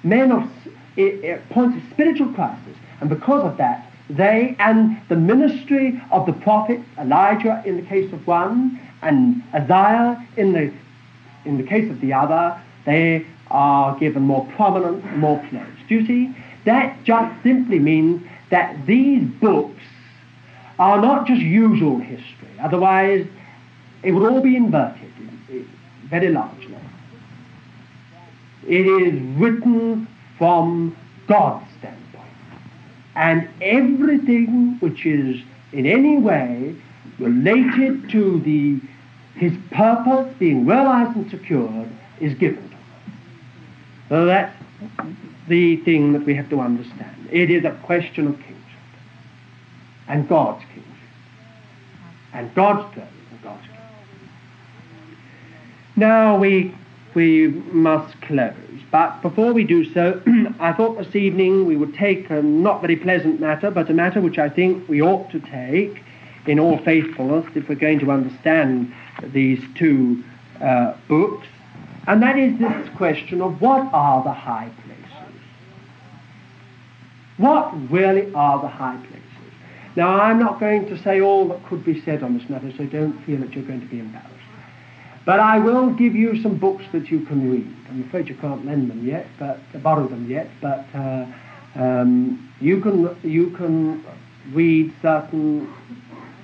Men of at points of spiritual crisis. And because of that, they and the ministry of the prophet Elijah in the case of one, and Isaiah in the in the case of the other, they are given more prominence, more you see? That just simply means that these books are not just usual history. Otherwise, it would all be inverted very largely. It is written from God's standpoint. And everything which is in any way related to the, his purpose being realized and secured is given. So that's the thing that we have to understand. It is a question of kingship and God's kingship and God's throne and God's kingdom. Now we we must close. But before we do so, [clears throat] I thought this evening we would take a not very pleasant matter, but a matter which I think we ought to take in all faithfulness if we're going to understand these two uh, books, and that is this question of what are the high places? What really are the high places? Now, I'm not going to say all that could be said on this matter, so don't feel that you're going to be embarrassed. But I will give you some books that you can read. I'm afraid you can't lend them yet, but borrow them yet. But uh, um, you can you can read certain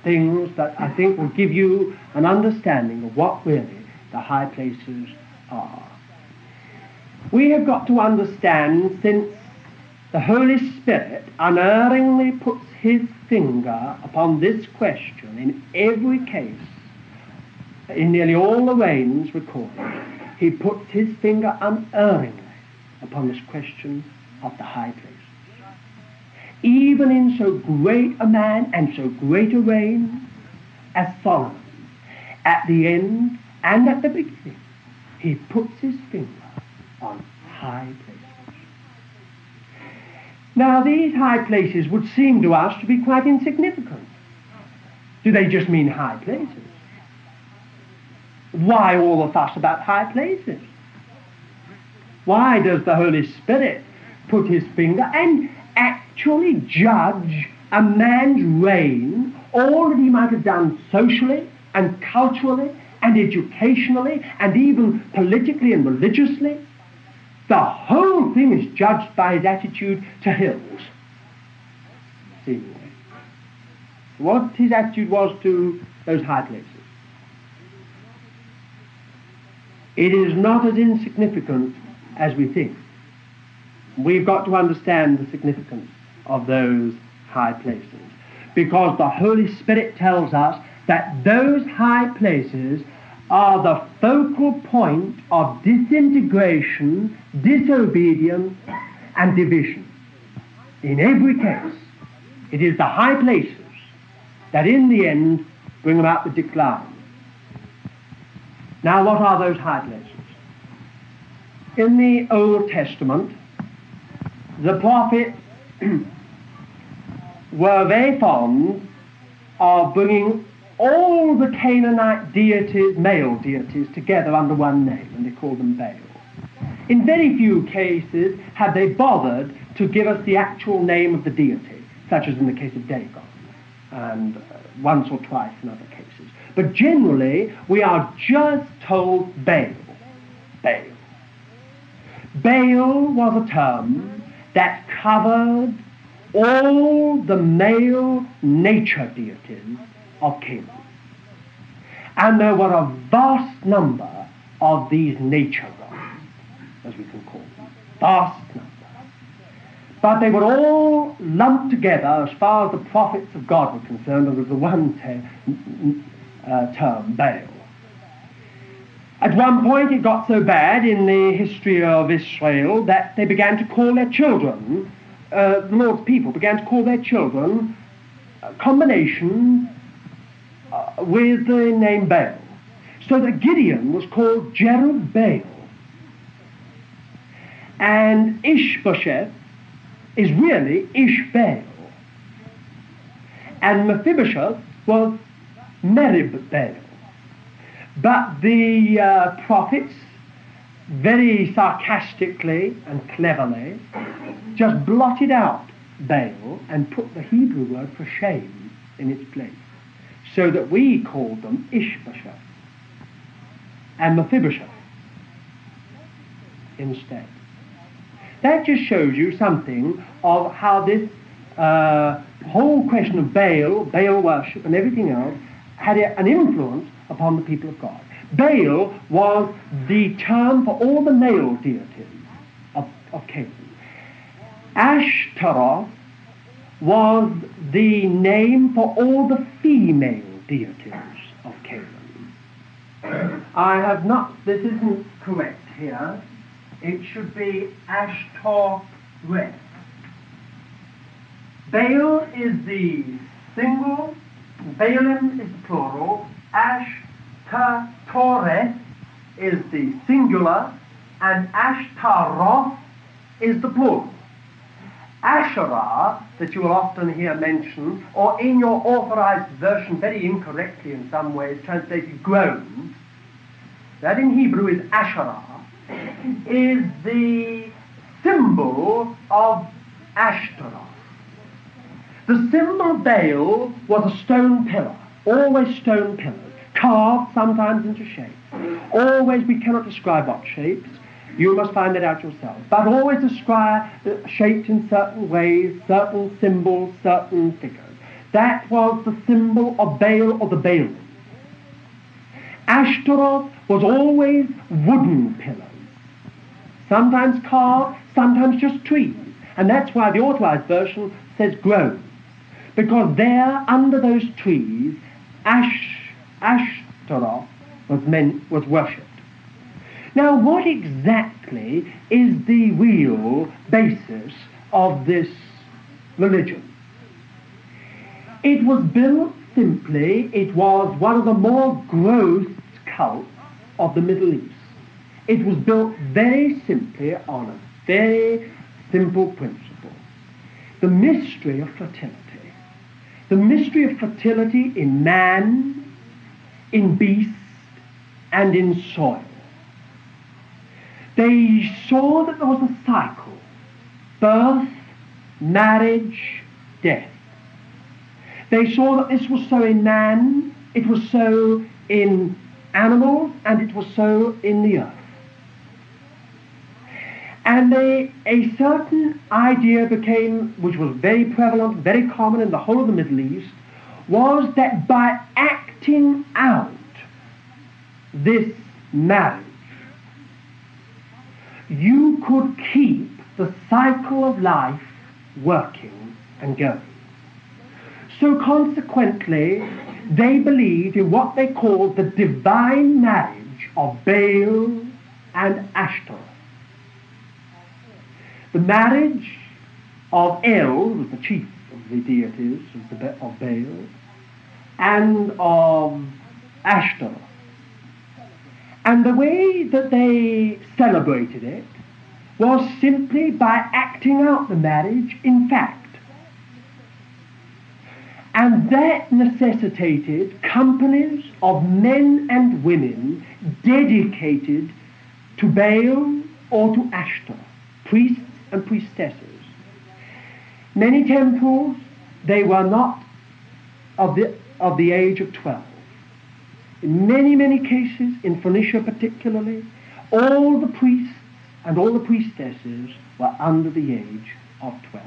things that I think will give you an understanding of what really the high places are. We have got to understand since the Holy Spirit unerringly puts his finger upon this question in every case in nearly all the reigns recorded, he puts his finger unerringly upon this question of the high place. Even in so great a man and so great a reign as Solomon, at the end and at the beginning, he puts his finger on high places. Now, these high places would seem to us to be quite insignificant. Do they just mean high places? Why all the fuss about high places? Why does the Holy Spirit put his finger and actually judge a man's reign, all that he might have done socially and culturally and educationally and even politically and religiously? The whole thing is judged by his attitude to hills. Seemingly. What his attitude was to those high places. It is not as insignificant as we think. We've got to understand the significance of those high places because the Holy Spirit tells us that those high places are the focal point of disintegration, disobedience, and division. In every case, it is the high places that in the end bring about the decline. Now, what are those high places? In the Old Testament, the prophets [clears throat] were very fond of bringing all the Canaanite deities, male deities, together under one name, and they called them Baal. In very few cases have they bothered to give us the actual name of the deity, such as in the case of Dagon, and uh, once or twice in other cases. But generally, we are just told Baal. Baal. Baal was a term that covered all the male nature deities of Canaan. And there were a vast number of these nature gods, as we can call them. Vast number. But they were all lumped together as far as the prophets of God were concerned under the one uh, term, Baal. At one point, it got so bad in the history of Israel that they began to call their children, uh, the Lord's people began to call their children a combination uh, with the name Baal. So that Gideon was called Jerubbaal. And Ishbosheth is really Ishbaal. And Mephibosheth was Meribbaal. But the uh, prophets, very sarcastically and cleverly, just blotted out Baal and put the Hebrew word for shame in its place, so that we called them Ishbosheth and Mephibosheth instead. That just shows you something of how this uh, whole question of Baal, Baal worship, and everything else had an influence upon the people of God. Baal was the term for all the male deities of, of Canaan. Ashtaroth was the name for all the female deities of Canaan. I have not, this isn't correct here. It should be Ashtoreth. Baal is the single, Baalim is plural, Ashtoreth is the singular, and Ashtaroth is the plural. Asherah, that you will often hear mentioned, or in your authorized version, very incorrectly in some ways, translated groves, that in Hebrew is Asherah, [clears throat] is the symbol of Ashtaroth. The symbol of Baal was a stone pillar, always stone pillars, carved sometimes into shape. Always, we cannot describe what shapes. You must find that out yourself. But always describe uh, shaped in certain ways, certain symbols, certain figures. That was the symbol of Baal or the Baal. Ashtaroth was always wooden pillars, sometimes carved, sometimes just trees. And that's why the authorized version says groves. Because there, under those trees, Ash, Ashtaroth was, was worshipped. Now, what exactly is the real basis of this religion? It was built simply, it was one of the more gross cults of the Middle East. It was built very simply on a very simple principle the mystery of fertility. The mystery of fertility in man, in beast, and in soil. They saw that there was a cycle birth, marriage, death. They saw that this was so in man, it was so in animals, and it was so in the earth. And they, a certain idea became, which was very prevalent, very common in the whole of the Middle East, was that by acting out this marriage, you could keep the cycle of life working and going. So consequently, they believed in what they called the divine marriage of Baal and Ashtoreth. The marriage of El, the chief of the deities of, the, of Baal, and of Ashtoreth. And the way that they celebrated it was simply by acting out the marriage in fact. And that necessitated companies of men and women dedicated to Baal or to Ashtoreth, priests and priestesses. Many temples, they were not of the, of the age of 12. In many, many cases, in Phoenicia particularly, all the priests and all the priestesses were under the age of 12.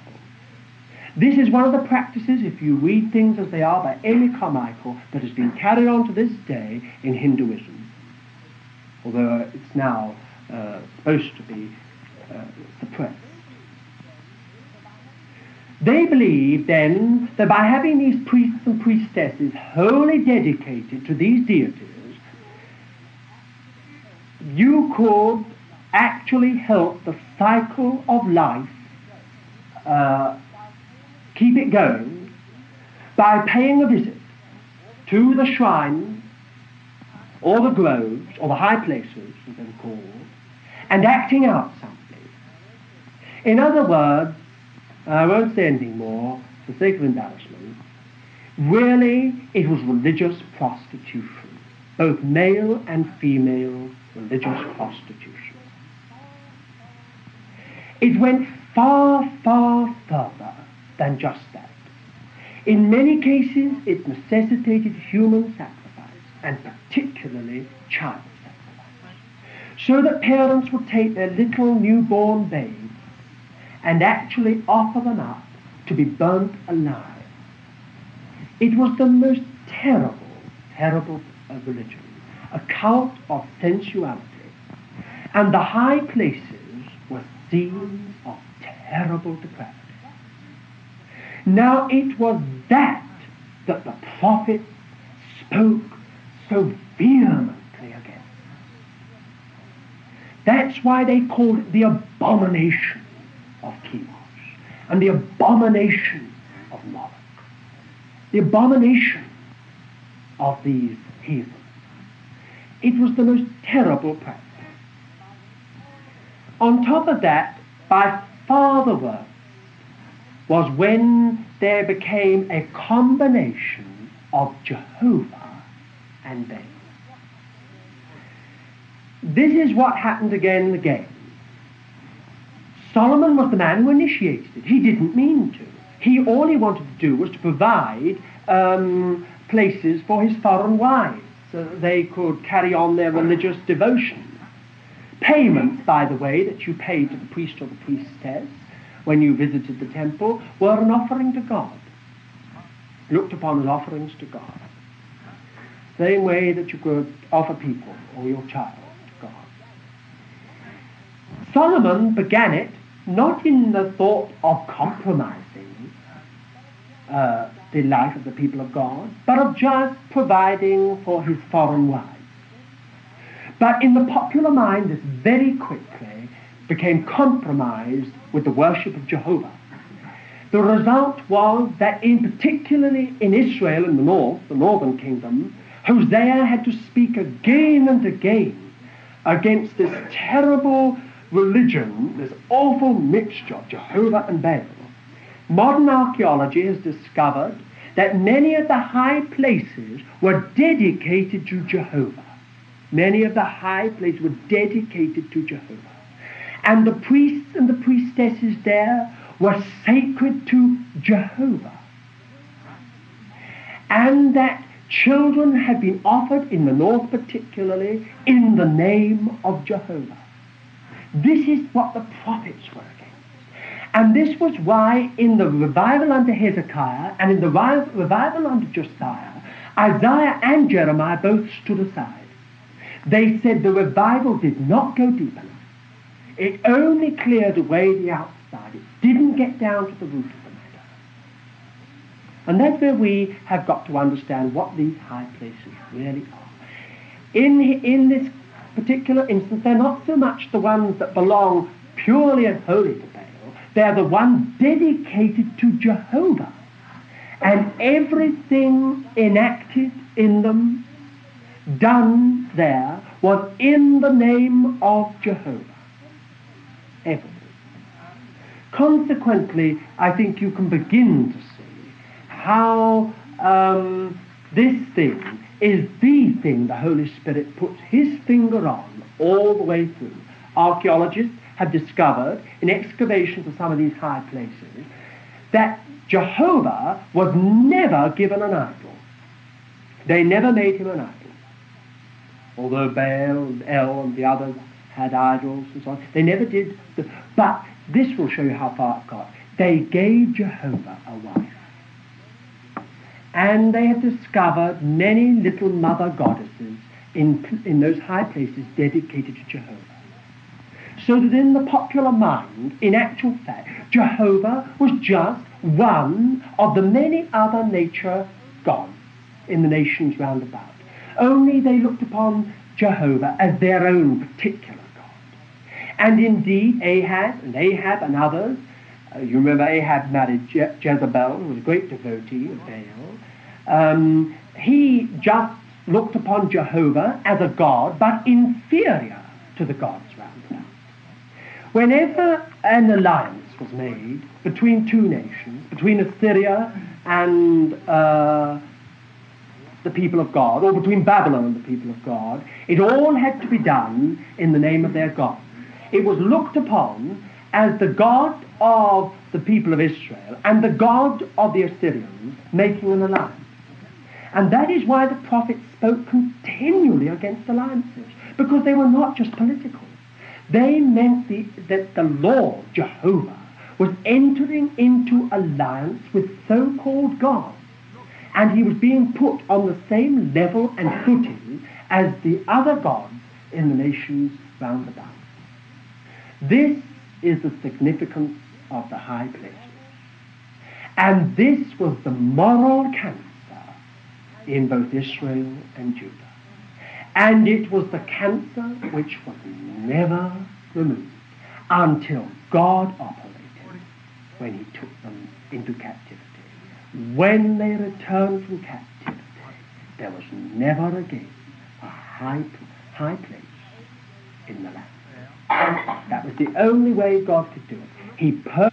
This is one of the practices, if you read things as they are by Amy Carmichael, that has been carried on to this day in Hinduism, although it's now uh, supposed to be uh, suppressed. They believed then that by having these priests and priestesses wholly dedicated to these deities, you could actually help the cycle of life uh, keep it going by paying a visit to the shrine or the groves or the high places, as they're called, and acting out something. In other words, I won't say anything more for the sake of embarrassment, really it was religious prostitution, both male and female religious prostitution. It went far, far further than just that. In many cases, it necessitated human sacrifice, and particularly child sacrifice, so that parents would take their little newborn babes and actually offer them up to be burnt alive. It was the most terrible, terrible of religion, a cult of sensuality. And the high places were scenes of terrible depravity. Now it was that that the prophet spoke so vehemently against. That's why they called it the abomination of Chemosh and the abomination of Moloch. The abomination of these heathens. It was the most terrible practice. On top of that, by far the worst was when there became a combination of Jehovah and Baal. This is what happened again and again. Solomon was the man who initiated it. He didn't mean to. He all he wanted to do was to provide um, places for his foreign wives so that they could carry on their religious devotion. Payments, by the way, that you paid to the priest or the priestess when you visited the temple were an offering to God, looked upon as offerings to God. Same way that you could offer people or your child to God. Solomon began it not in the thought of compromising uh, the life of the people of God, but of just providing for his foreign wives. But in the popular mind, this very quickly became compromised with the worship of Jehovah. The result was that, in particularly in Israel in the north, the northern kingdom, Hosea had to speak again and again against this terrible religion, this awful mixture of Jehovah and Baal. Modern archaeology has discovered that many of the high places were dedicated to Jehovah. Many of the high places were dedicated to Jehovah. And the priests and the priestesses there were sacred to Jehovah. And that children had been offered, in the north particularly, in the name of Jehovah. This is what the prophets were against. And this was why in the revival under Hezekiah and in the revival under Josiah, Isaiah and Jeremiah both stood aside. They said the revival did not go deep enough. It only cleared away the outside. It didn't get down to the root of the matter. And that's where we have got to understand what these high places really are. In, in this particular instance, they're not so much the ones that belong purely and wholly to Baal. They're the ones dedicated to Jehovah. And everything enacted in them, done there, was in the name of Jehovah. Everything. Consequently, I think you can begin to see how um, this thing is the thing the Holy Spirit puts his finger on all the way through. Archaeologists have discovered in excavations of some of these high places that Jehovah was never given an idol. They never made him an idol. Although Baal and El and the others had idols and so on, they never did. The, but this will show you how far it got. They gave Jehovah a wife. And they have discovered many little mother goddesses in, in those high places dedicated to Jehovah. So that in the popular mind, in actual fact, Jehovah was just one of the many other nature gods in the nations round about. Only they looked upon Jehovah as their own particular God. And indeed, Ahaz and Ahab and others, uh, you remember Ahab married Je- Jezebel, who was a great devotee of Baal. Um, he just looked upon Jehovah as a God, but inferior to the gods round about. Whenever an alliance was made between two nations, between Assyria and uh, the people of God, or between Babylon and the people of God, it all had to be done in the name of their God. It was looked upon as the God of the people of Israel and the God of the Assyrians making an alliance. And that is why the prophets spoke continually against alliances, because they were not just political. They meant the, that the Lord, Jehovah, was entering into alliance with so-called gods. And he was being put on the same level and footing as the other gods in the nations round about. This is the significance of the high places. And this was the moral cancer in both Israel and Judah. And it was the cancer which was never removed until God operated when he took them into captivity. When they returned from captivity, there was never again a high, high place in the land. That was the only way God could do it. He per-